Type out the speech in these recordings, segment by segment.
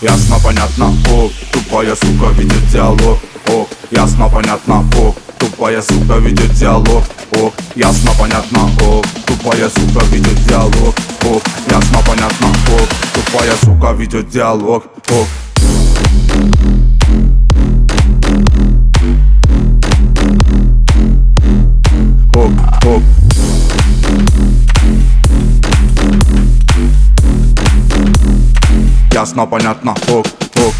ясно, понятно, ок Тупая сука ведет диалог, ок Ясно, понятно, ок Тупая сука ведет диалог, ок Ясно, понятно, ок Тупая сука ведет диалог, ок Ясно, понятно, ок Тупая сука ведет диалог, ок Ясно, понятно, ок, ок.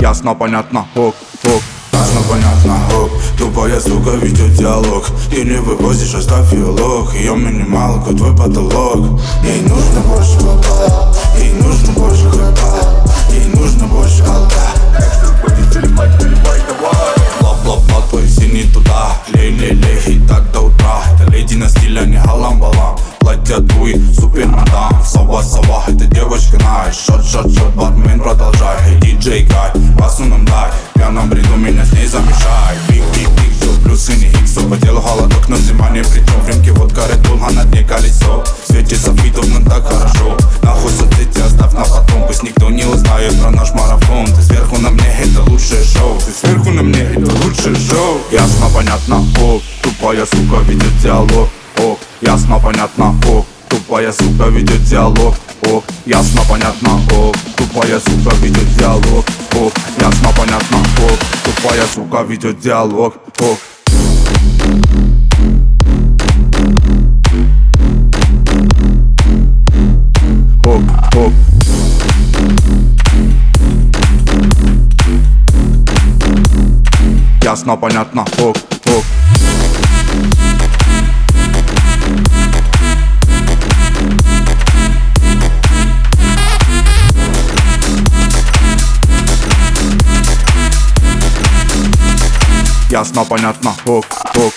Ясно, понятно, ок, ок. Ясно, понятно, ок. Тупая сука ведет диалог. Ты не вывозишь, оставь ее лог Ее минималка, твой потолок. Ей нужно больше бабла Ей нужно больше мадам Сова, сова, это девочка най. Шот, шот, шот, бармен продолжай. Эй, диджей Гай, басу нам дай. В пьяном бреду меня с ней замешай. Биг, биг, биг, все плюсы не иксо По телу холодок, но зима не при чем В рюмке водка Red Bull, а на дне колесо. В свете софитов, но так хорошо. Нахуй соцсети оставь на потом Пусть никто не узнает про наш марафон. Ты сверху на мне, это лучшее шоу. Ты сверху на мне, это лучшее шоу. Ясно, понятно, ок Тупая сука ведет диалог, ок Ясно, понятно, ок Тупая сука ведет диалог, ок Ясно, понятно, ок Тупая сука ведет диалог, ок Ясно, понятно, ок Тупая сука ведет диалог, ок Ок, Ясно, понятно, ок, ок Ясно, понятно, ок, ок